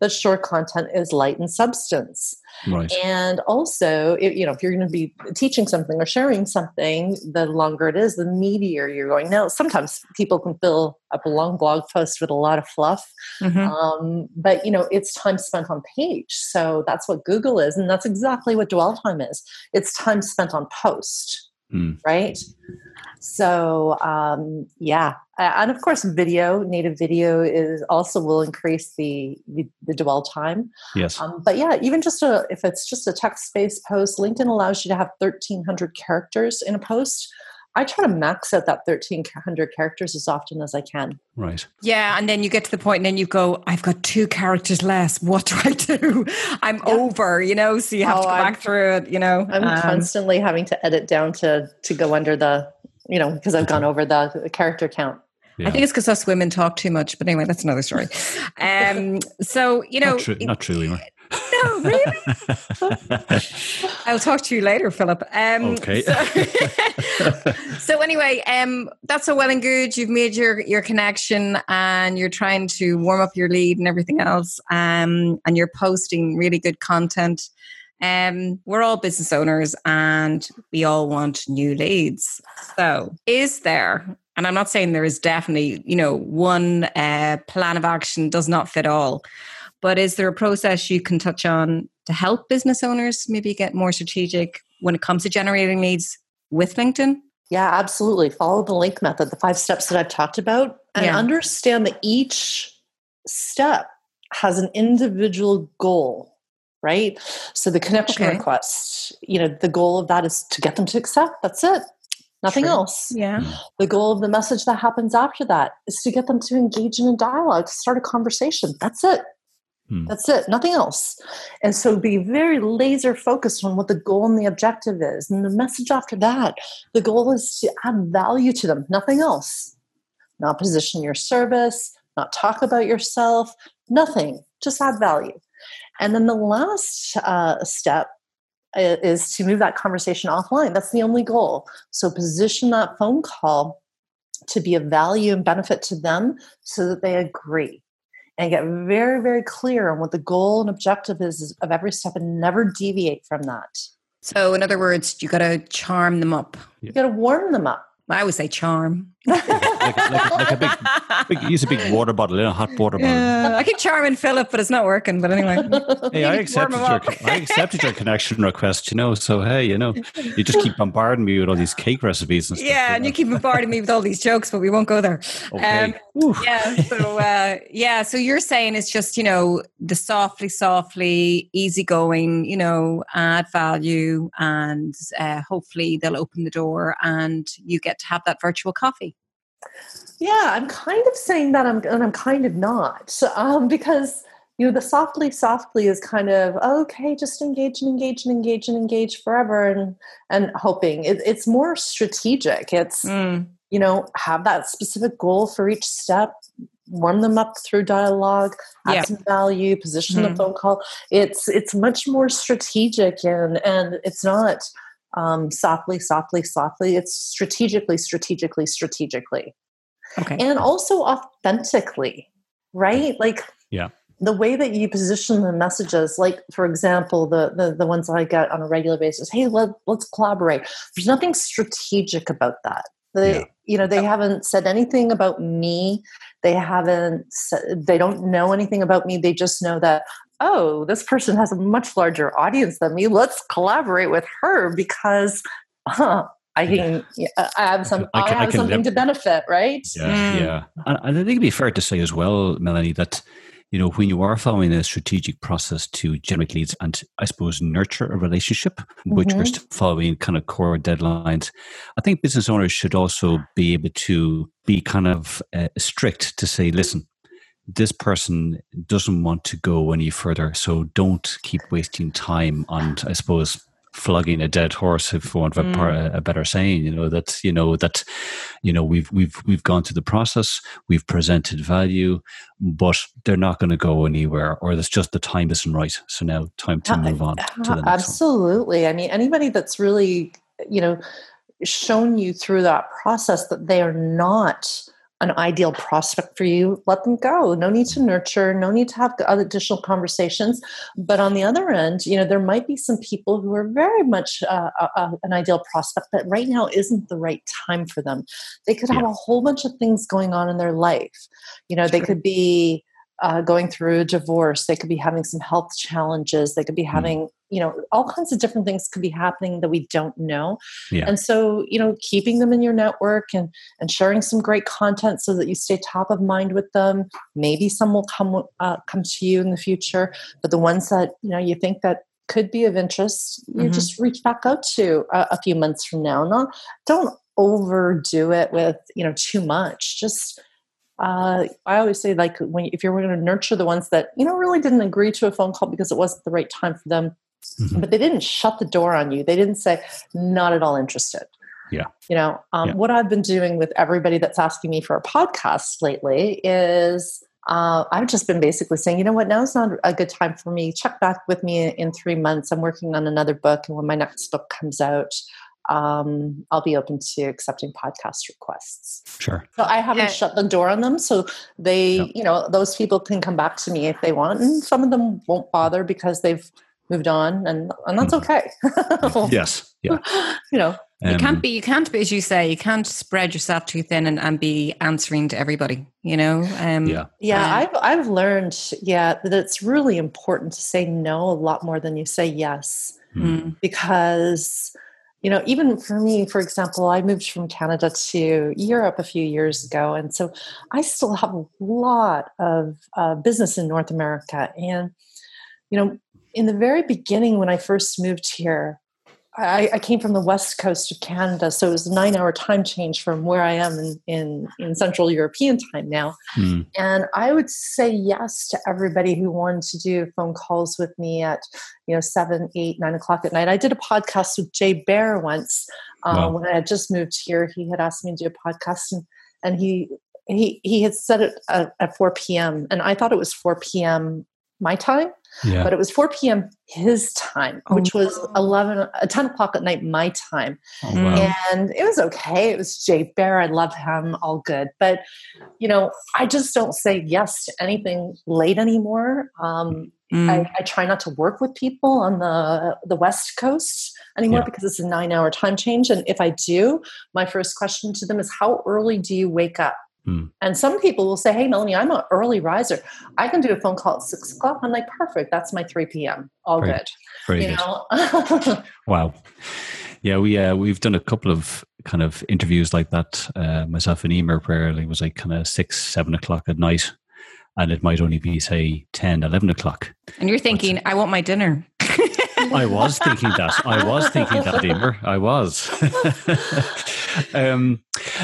that short content is light in substance. Right. And also, if, you know, if you're going to be teaching something or sharing something, the longer it is, the meatier you're going. Now, sometimes people can fill up a long blog post with a lot of fluff, mm-hmm. um, but you know, it's time spent on page. So that's what Google is, and that's exactly what dwell time is. It's time spent on post, mm. right? So um, yeah, and of course, video native video is also will increase the the, the dwell time. Yes. Um, but yeah, even just a if it's just a text based post, LinkedIn allows you to have thirteen hundred characters in a post. I try to max out that 1300 characters as often as I can. Right. Yeah. And then you get to the point and then you go, I've got two characters less. What do I do? I'm yeah. over, you know, so you have oh, to go I'm, back through it, you know. I'm um, constantly having to edit down to to go under the you know, because I've gone over the character count. Yeah. I think it's because us women talk too much, but anyway, that's another story. [LAUGHS] Um, so you know, not, true, not truly. No, [LAUGHS] really. I'll talk to you later, Philip. Um, okay. So, [LAUGHS] so, anyway, um, that's all well and good. You've made your your connection, and you're trying to warm up your lead and everything else. Um, and you're posting really good content. Um, we're all business owners and we all want new leads. So, is there, and I'm not saying there is definitely, you know, one uh, plan of action does not fit all, But is there a process you can touch on to help business owners maybe get more strategic when it comes to generating leads with LinkedIn? Yeah, absolutely. Follow the link method, the five steps that I've talked about, and yeah. understand that each step has an individual goal, right? So the connection okay. request, you know, the goal of that is to get them to accept. That's it. Nothing True. else. Yeah. The goal of the message that happens after that is to get them to engage in a dialogue, to start a conversation. That's it. Hmm. That's it, nothing else. And so be very laser focused on what the goal and the objective is. And the message after that, the goal is to add value to them, nothing else. Not position your service, not talk about yourself, nothing, just add value. And then the last uh, step is to move that conversation offline. That's the only goal. So position that phone call to be of value and benefit to them so that they agree and get very, very clear on what the goal and objective is of every step and never deviate from that. So, in other words, you got to charm them up. You got to warm them up. I would say charm. [LAUGHS] like, like, like, a big, big, use a big water bottle, in a hot water bottle. Yeah, I keep charming Philip, but it's not working. But anyway, hey, I accepted your, I accepted your connection request. You know, so hey, you know, you just keep bombarding me with all these cake recipes and stuff. Yeah, and you keep bombarding me with all these jokes, but we won't go there. Okay. Um, yeah. So uh, yeah, so you're saying it's just you know the softly, softly, easygoing, you know, add value, and uh, hopefully they'll open the door, and you get to have that virtual coffee. Yeah, I'm kind of saying that, I'm, and I'm kind of not, um, because you know the softly, softly is kind of okay, just engage and engage and engage and engage forever, and and hoping it, it's more strategic. It's mm. you know have that specific goal for each step, warm them up through dialogue, add yeah. some value, position mm. the phone call. It's it's much more strategic and and it's not um, softly, softly, softly. It's strategically, strategically, strategically. Okay. And also authentically, right? Like, yeah. The way that you position the messages, like for example, the, the the ones I get on a regular basis, hey, let, let's collaborate. There's nothing strategic about that. They, yeah. you know, they haven't said anything about me. They haven't. They don't know anything about me. They just know that oh, this person has a much larger audience than me. Let's collaborate with her because huh, I can I have some I, can, I have I something to benefit, right? Yeah, mm. yeah. And, and I think it'd be fair to say as well, Melonie, that you know when you are following a strategic process to generate leads and I suppose nurture a relationship, which mm-hmm. are following kind of core deadlines, I think business owners should also be able to be kind of uh, strict to say, listen, this person doesn't want to go any further. So don't keep wasting time on, I suppose, flogging a dead horse, if for want of mm. a, better saying. You know that you know that you know we've we've we've gone through the process, we've presented value, but they're not going to go anywhere, or it's just the time isn't right. So now time to move on to the next Absolutely. One. I mean, anybody that's really you know shown you through that process that they are not an ideal prospect for you, let them go. No need to nurture, no need to have additional conversations. But on the other end, you know, there might be some people who are very much uh, uh, an ideal prospect, but right now isn't the right time for them. They could have yeah. a whole bunch of things going on in their life. You know, they could be uh, going through a divorce they could be having some health challenges they could be hmm. having mm. you know all kinds of different things could be happening that we don't know yeah. and so you know keeping them in your network and and sharing some great content so that you stay top of mind with them maybe some will come uh, come to you in the future but the ones that you know you think that could be of interest you mm-hmm. just reach back out to a, a few months from now not don't overdo it with you know too much just uh, I always say like when if you're going to nurture the ones that you know really didn't agree to a phone call because it wasn't the right time for them, mm-hmm. but they didn't shut the door on you. They didn't say not at all interested. Yeah. You know, um, yeah. what I've been doing with everybody that's asking me for a podcast lately is uh, I've just been basically saying, you know what, now is not a good time for me. Check back with me in three months. I'm working on another book, and when my next book comes out, um, I'll be open to accepting podcast requests. Sure. So I haven't yeah. shut the door on them. So they, yep. you know, those people can come back to me if they want. And some of them won't bother because they've moved on and, and that's mm-hmm. okay. [LAUGHS] yes. Yeah. [LAUGHS] you know, Um, you can't be, you can't be, as you say, you can't spread yourself too thin and, and be answering to everybody, you know? Um, yeah. Yeah. Um, I've, I've learned, yeah, that it's really important to say no a lot more than you say yes. Mm. Because, you know, even for me, for example, I moved from Canada to Europe a few years ago. And so I still have a lot of uh, business in North America. And, you know, in the very beginning, when I first moved here, I, I, came from the west coast of Canada, so it was a nine-hour time change from where I am in in, in Central European time now. Mm. And I would say yes to everybody who wanted to do phone calls with me at you know seven, eight, nine o'clock at night. I did a podcast with Jay Baer once uh, wow. when I had just moved here. He had asked me to do a podcast, and, and he he he had set it at, at 4 p.m. and I thought it was 4 p.m. my time yeah. but it was 4 p.m. his time, oh, which was 11, uh, 10 o'clock at night, my time. Oh, wow. And it was okay. It was Jay Baer. I love him, all good. But, you know, I just don't say yes to anything late anymore. Um, mm. I, I, try not to work with people on the, the West Coast anymore yeah. because it's a nine hour time change. And if I do, my first question to them is, How early do you wake up? Hmm. And some people will say, Hey, Melonie, I'm an early riser. I can do a phone call at six o'clock. I'm like, Perfect. That's my 3 p.m. All Very, good. Very you good. [LAUGHS] wow. Yeah, we uh, we've done a couple of kind of interviews like that. Uh, myself and Emer, where it was like kind of six, seven o'clock at night, and it might only be say 10, 11 o'clock. And you're thinking, but, I want my dinner. I was thinking that. I was thinking that, Emer. I was. [LAUGHS] [LAUGHS] um,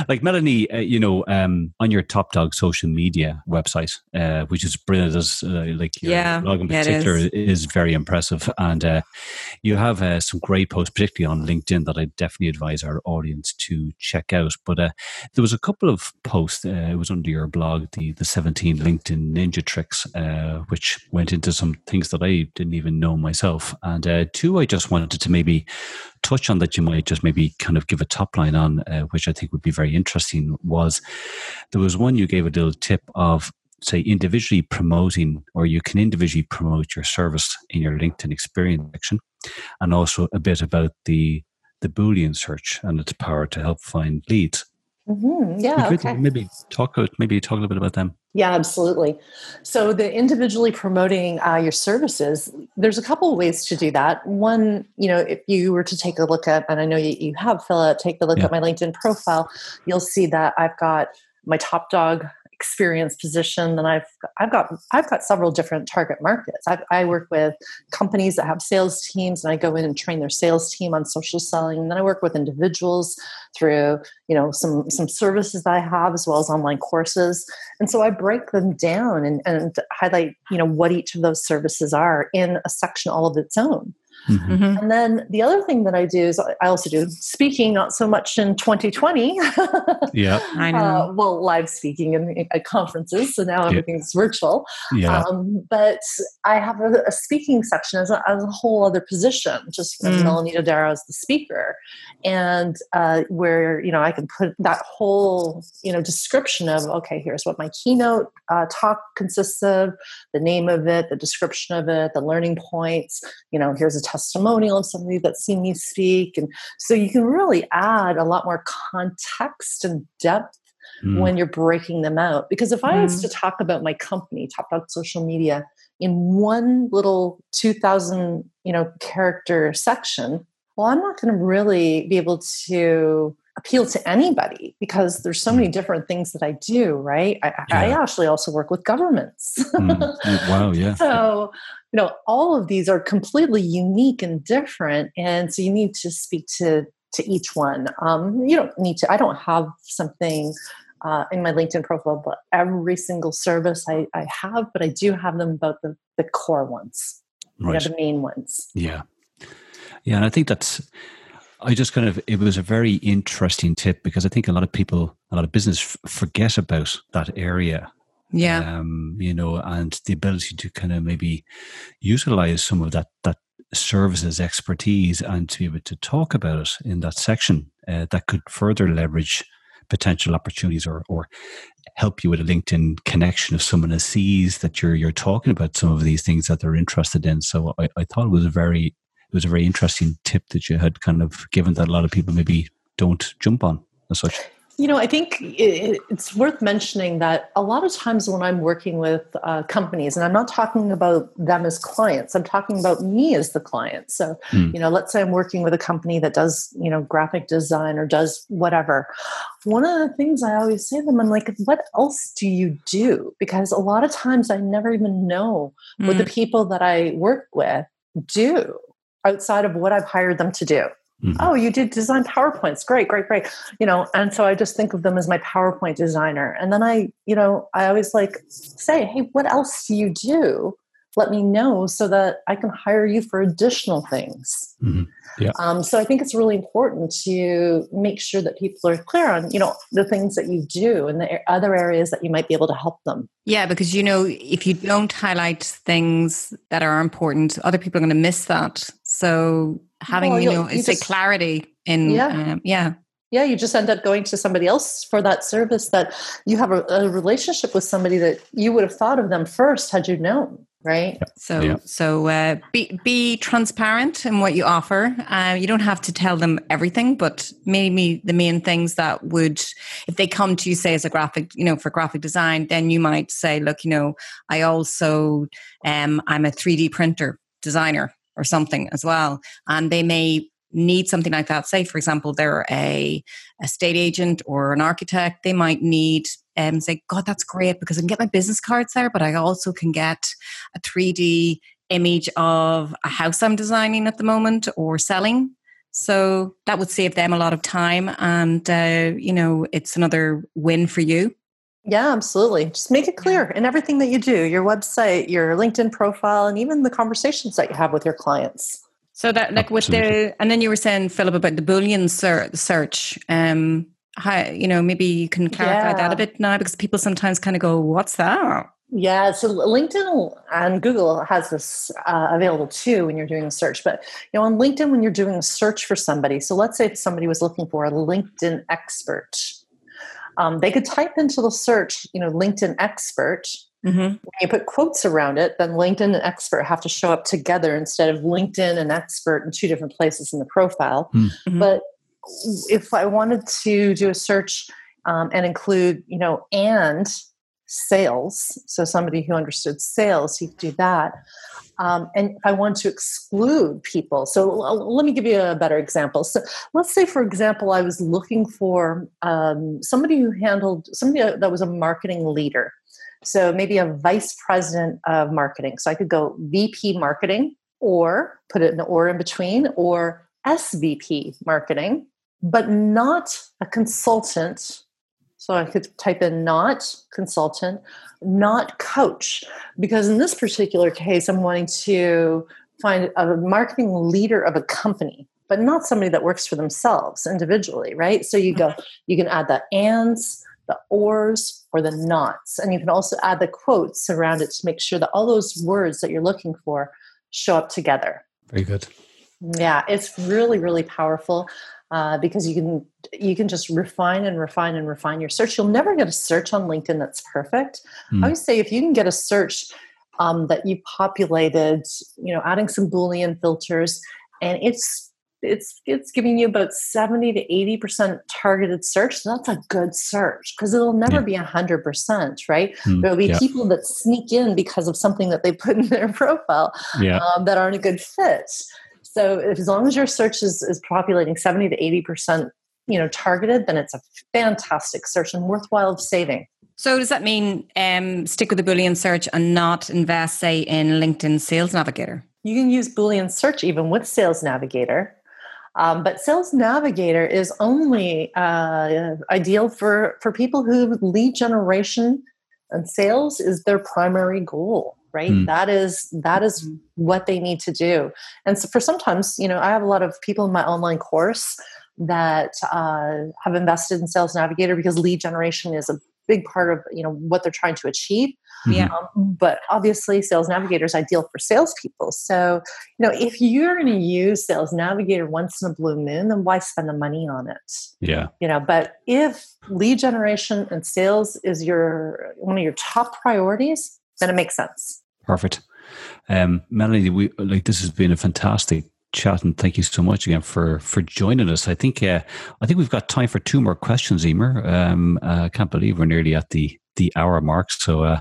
like Melonie, uh, you know, um, on your Top Dog social media website, uh, which is brilliant, as uh, like your yeah, blog in particular is. is. very impressive, and uh, you have uh, some great posts, particularly on LinkedIn, that I definitely advise our audience to check out. But uh, there was a couple of posts. it was under your blog, the the seventeen LinkedIn ninja tricks, which went into some things that I didn't even know myself, and two I just wanted to maybe touch on that you might just maybe kind of give a top line on, uh, which I think would be very interesting, was there was one you gave a little tip of say individually promoting or you can individually promote your service in your linkedin experience section and also a bit about the the boolean search and its power to help find leads Mm-hmm. Yeah. Okay. Maybe talk maybe talk a little bit about them. Yeah, absolutely. So the individually promoting uh, your services, there's a couple of ways to do that. One, you know, if you were to take a look at, and I know you, you have Philip, take a look yeah. at my LinkedIn profile, you'll see that I've got my top dog experienced position then i've i've got i've got several different target markets. I've, i work with companies that have sales teams and i go in and train their sales team on social selling. And then i work with individuals through you know some some services that i have as well as online courses. And so i break them down and, and highlight you know what each of those services are in a section all of its own Mm-hmm. mm-hmm. And then the other thing that I do is I also do speaking, not so much in 2020. yeah, [LAUGHS] I know. Uh, well, live speaking in, at conferences, so now everything's yeah. virtual. Yeah. Um, but I have a, a speaking section as a, as a, whole other position, just mm. Melonie Dodaro as the speaker, and uh, where you know I can put that whole you know description of okay, here's what my keynote uh, talk consists of, the name of it, the description of it, the learning points. You know, here's a testimonial of somebody that's seen me speak. And so you can really add a lot more context and depth mm. when you're breaking them out. Because if I mm. was to talk about my company, Top Dog Social Media, in one little 2000 you know character section well i'm not going to really be able to appeal to anybody because there's so many mm. different things that I do, right? I, yeah. I actually also work with governments. mm. [LAUGHS] Oh, wow, yeah. So, you know, all of these are completely unique and different. And so you need to speak to to each one. Um, you don't need to, I don't have something uh, in my LinkedIn profile, but every single service I, I have, but I do have them about the, the core ones, right. you know, the main ones. Yeah. Yeah. And I think that's, I just kind of, it was a very interesting tip because I think a lot of people, a lot of business f- forget about that area. Yeah. Um, you know, and the ability to kind of maybe utilize some of that, that services expertise and to be able to talk about it in that section uh, that could further leverage potential opportunities or, or help you with a LinkedIn connection if someone sees that you're you're talking about some of these things that they're interested in. So I, I thought it was a very was a very interesting tip that you had kind of given that a lot of people maybe don't jump on as such. You know, I think it's worth mentioning that a lot of times when I'm working with uh, companies, and I'm not talking about them as clients, I'm talking about me as the client. So, mm. you know, let's say I'm working with a company that does, you know, graphic design or does whatever. One of the things I always say to them, I'm like, what else do you do? Because a lot of times I never even know mm. what the hmm. people that I work with do outside of what I've hired them to do. Mm-hmm. Oh, you did design PowerPoints. Great, great, great. You know, and so I just think of them as my PowerPoint designer. And then I, you know, I always like say, hey, what else do you do? Let me know so that I can hire you for additional things. Mm-hmm. Yeah. Um, so I think it's really important to make sure that people are clear on, you know, the things that you do and the other areas that you might be able to help them. Yeah, because you know, if you don't highlight things that are important, other people are going to miss that. So having well, you know you just, clarity in yeah. Um, yeah yeah you just end up going to somebody else for that service that you have a, a, relationship with somebody that you would have thought of them first had you known right so yeah. so uh, be be transparent in what you offer uh, you don't have to tell them everything but maybe the main things that would if they come to you say as a graphic you know for graphic design then you might say look you know i also um, i'm a 3d printer designer or something as well. And they may need something like that. Say, for example, they're a, a state agent or an architect. They might need um, say, God, that's great because I can get my business cards there, but I also can get a 3D image of a house I'm designing at the moment or selling. So that would save them a lot of time, and uh, you know, it's another win for you. Yeah, absolutely. Just make it clear in everything that you do your website, your LinkedIn profile, and even the conversations that you have with your clients. So that, like, with the, and then you were saying, Philip, about the Boolean search. Um, how, you know, maybe you can clarify yeah. that a bit now because people sometimes kind of go, "What's that?" Yeah, so LinkedIn and Google has this uh, available too when you're doing a search. But you know, on LinkedIn, when you're doing a search for somebody, so let's say somebody was looking for a LinkedIn expert, um, they could type into the search, you know, LinkedIn expert. Mm-hmm. When you put quotes around it, then LinkedIn and expert have to show up together instead of LinkedIn and expert in two different places in the profile. Hmm. Mm-hmm. But if I wanted to do a search um, and include, you know, and sales, so somebody who understood sales, you could do that. Um, and if I want to exclude people. So let me give you a better example. So let's say, for example, I was looking for um, somebody who handled somebody that was a marketing leader. So maybe a vice president of marketing. So I could go VP marketing or put it in the or in between or SVP marketing, but not a consultant so I could type in not consultant, not coach, because in this particular case, I'm wanting to find a marketing leader of a company, but not somebody that works for themselves individually, right? So you go, mm-hmm. you can add the ands, the ors, or the nots, and you can also add the quotes around it to make sure that all those words that you're looking for show up together. Very good. Yeah, it's really, really powerful uh, because you can you can just refine and refine and refine your search. You'll never get a search on LinkedIn that's perfect. Mm. I hmm. always say if you can get a search um, that you populated, you know, adding some Boolean filters, and it's it's it's giving you about 70 to 80 percent targeted search that's a good search because it'll never yeah. be 100 percent right mm, there'll be yeah. people that sneak in because of something that they put in their [LAUGHS] profile yeah. um, that aren't a good fit so as long as your search is, is populating 70 to 80% you know targeted, then it's a fantastic search and worthwhile of saving. So does that mean um, stick with the Boolean search and not invest, say, in LinkedIn Sales Navigator? You can use Boolean search even with Sales Navigator. Um, but Sales Navigator is only uh, ideal for, for people who lead generation and sales is their primary goal right? Mm. that is that is what they need to do. And so for sometimes you know i have a lot of people in my online course that uh, have invested in sales navigator because lead generation is a big part of you know what they're trying to achieve. Yeah. Um, but obviously sales navigator is ideal for salespeople. So you know if you're going to use sales navigator once in a blue moon then why spend the money on it? Yeah. You know but if lead generation and sales is your one of your top priorities then it makes sense Perfect. Um, Melonie, we like this has been a fantastic chat, and thank you so much again for for joining us. I think uh, I think we've got time for two more questions, Emer. Um, uh, I can't believe we're nearly at the the hour mark. So uh,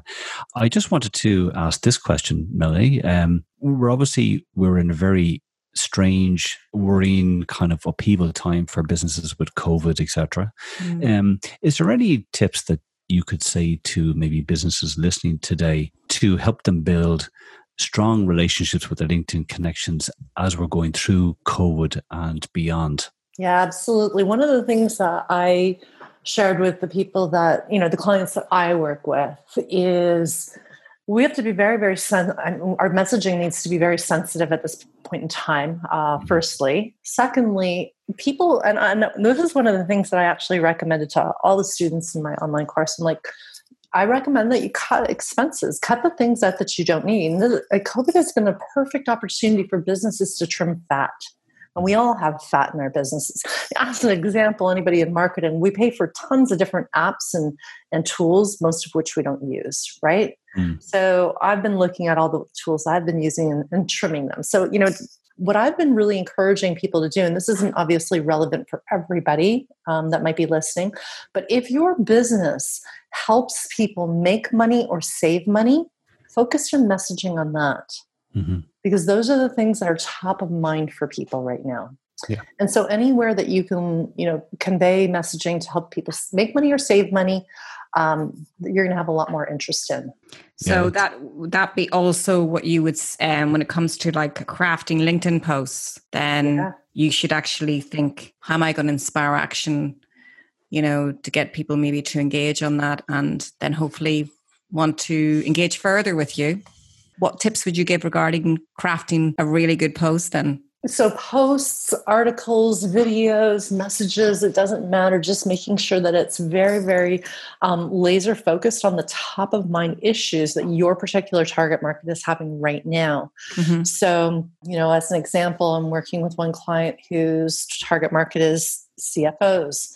I just wanted to ask this question, Melonie. Um, we're obviously we're in a very strange, worrying kind of upheaval time for businesses with COVID, etc. Mm. Um, is there any tips that you could say to maybe businesses listening today to help them build strong relationships with their LinkedIn connections as we're going through COVID and beyond? Yeah, absolutely. One of the things that I shared with the people that, you know, the clients that I work with is we have to be very, very, sen- our messaging needs to be very sensitive at this point in time, uh, mm-hmm. firstly. Secondly, people, and, and this is one of the things that I actually recommended to all the students in my online course. I'm like, I recommend that you cut expenses, cut the things out that you don't need. COVID has been a perfect opportunity for businesses to trim fat. And we all have fat in our businesses. As an example, anybody in marketing, we pay for tons of different apps and, and tools, most of which we don't use, right? Mm. So I've been looking at all the tools I've been using and, and trimming them. So, you know, what I've been really encouraging people to do, and this isn't obviously relevant for everybody um, that might be listening, but if your business helps people make money or save money, focus your messaging on that. Mm-hmm. Because those are the things that are top of mind for people right now. Yeah. And so anywhere that you can, you know, convey messaging to help people make money or save money, um, you're going to have a lot more interest in. So yeah. that that be also what you would um, when it comes to like crafting LinkedIn posts, then yeah. you should actually think, how am I going to inspire action? You know, to get people maybe to engage on that, and then hopefully want to engage further with you. What tips would you give regarding crafting a really good post then? So, posts, articles, videos, messages, it doesn't matter, just making sure that it's very, very um, laser focused on the top of mind issues that your particular target market is having right now. Mm-hmm. So, you know, as an example, I'm working with one client whose target market is CFOs.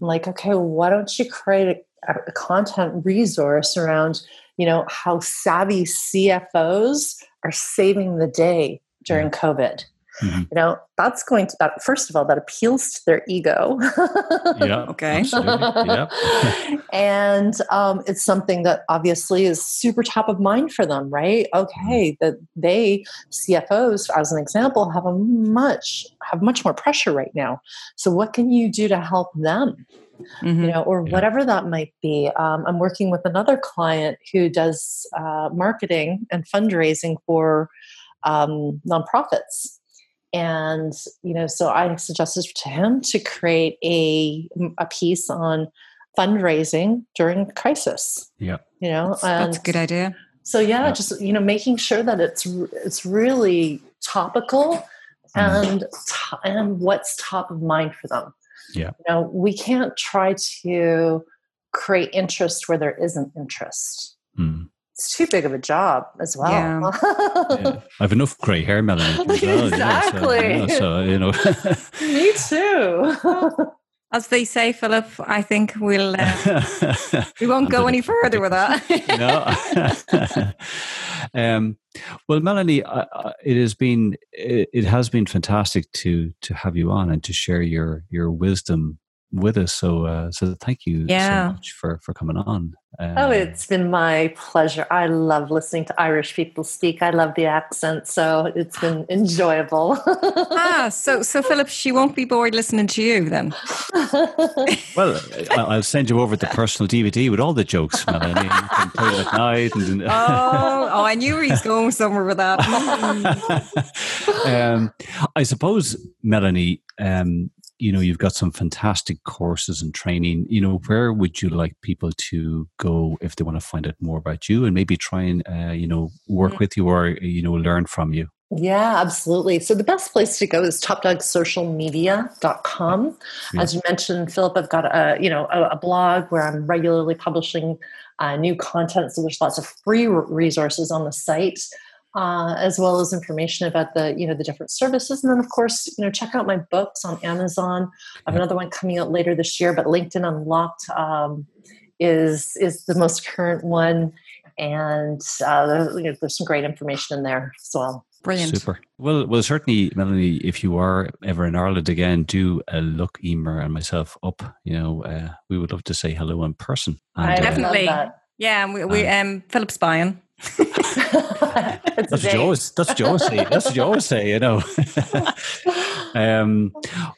I'm like, okay, well, why don't you create a, a content resource around, you know, how savvy CFOs are saving the day during. COVID? Mm-hmm. You know, that's going to that first of all, that appeals to their ego. yeah. [LAUGHS] Okay. yeah. [LAUGHS] and um, it's something that obviously is super top of mind for them, right? Okay, mm-hmm. that they CFOs, as an example, have a much have much more pressure right now. So what can you do to help them? Mm-hmm. you know, or yeah. whatever that might be. Um, I'm working with another client who does uh, marketing and fundraising for um, nonprofits and you know so i suggested to him to create a a piece on fundraising during crisis. Yeah. You know that's, that's a good idea. so yeah, yeah, just you know making sure that it's it's really topical mm-hmm. and and what's top of mind for them. Yeah. You know we can't try to create interest where there isn't interest. Mm it's too big of a job as well. Yeah. [LAUGHS] yeah. I have enough grey hair, Melonie. Well, exactly. Yeah, so, you know. [LAUGHS] [LAUGHS] Me too. As they say, Philip, I think we'll uh, we won't go any further with that. no. um, well, Melonie, uh, it has been it, it has been fantastic to to have you on and to share your your wisdom with us. So, uh, so thank you yeah. so much for for coming on. Um, oh, it's been my pleasure. I love listening to Irish people speak. I love the accent, so it's been enjoyable. ah, [LAUGHS] so so Philip, she won't be bored listening to you then. [LAUGHS] well, I'll send you over the personal DVD with all the jokes, Melonie. You can play it at night. And, oh, [LAUGHS] oh, I knew he's going somewhere with that. um, I suppose, Melonie. Um, you know you've got some fantastic courses and training you know where would you like people to go if they want to find out more about you and maybe try and uh, you know work mm. with you or you know learn from you yeah, absolutely. So the best place to go is topdogsocialmedia.com. Yeah. As you mentioned, Philip, I've got a you know a, a blog where I'm regularly publishing uh, new content. So there's lots of free resources on the site uh, as well as information about the you know the different services and then of course you know check out my books on amazon i have another one coming out later this year but linkedin unlocked um, is is the most current one and uh, you know, there's some great information in there as well Brilliant. Super. Well, well, certainly, Melonie, if you are ever in Ireland again, do uh, look Emer and myself up. You know, uh, we would love to say hello in person. And, I uh, definitely. Yeah, and we, we um, Philip's buying. [LAUGHS] that's, what you that's what say. That's what you say, you know. [LAUGHS] um,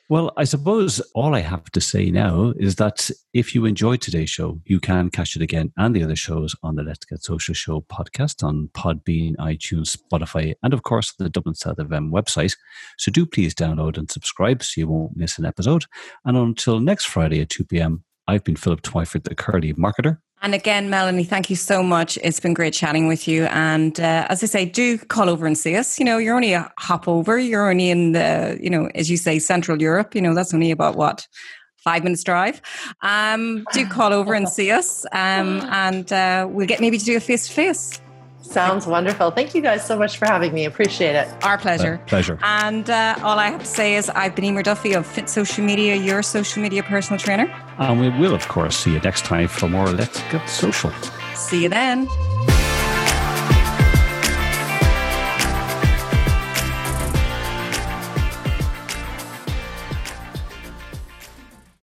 well, I suppose all I have to say now is that if you enjoyed today's show, you can catch it again and the other shows on the Let's Get Social Show podcast on Podbean, iTunes, Spotify, and of course the Dublin South FM website. So do please download and subscribe so you won't miss an episode. And until next Friday at 2 p.m., I've been Philip Twyford, the Curly Marketer. And again, Melonie, thank you so much. It's been great chatting with you. And uh, as I say, do call over and see us. You know, you're only a hop over. You're only in the, you know, as you say, Central Europe. You know, that's only about what five minutes drive. Um, do call over and see us, um, and uh, we'll get maybe to do a face to face. Sounds wonderful. Thank you guys so much for having me. Appreciate it. Our pleasure. Uh, pleasure. And uh, all I have to say is I've been Emer Duffy of Fit Social Media, your social media personal trainer. And we will, of course, see you next time for more Let's Get Social. See you then.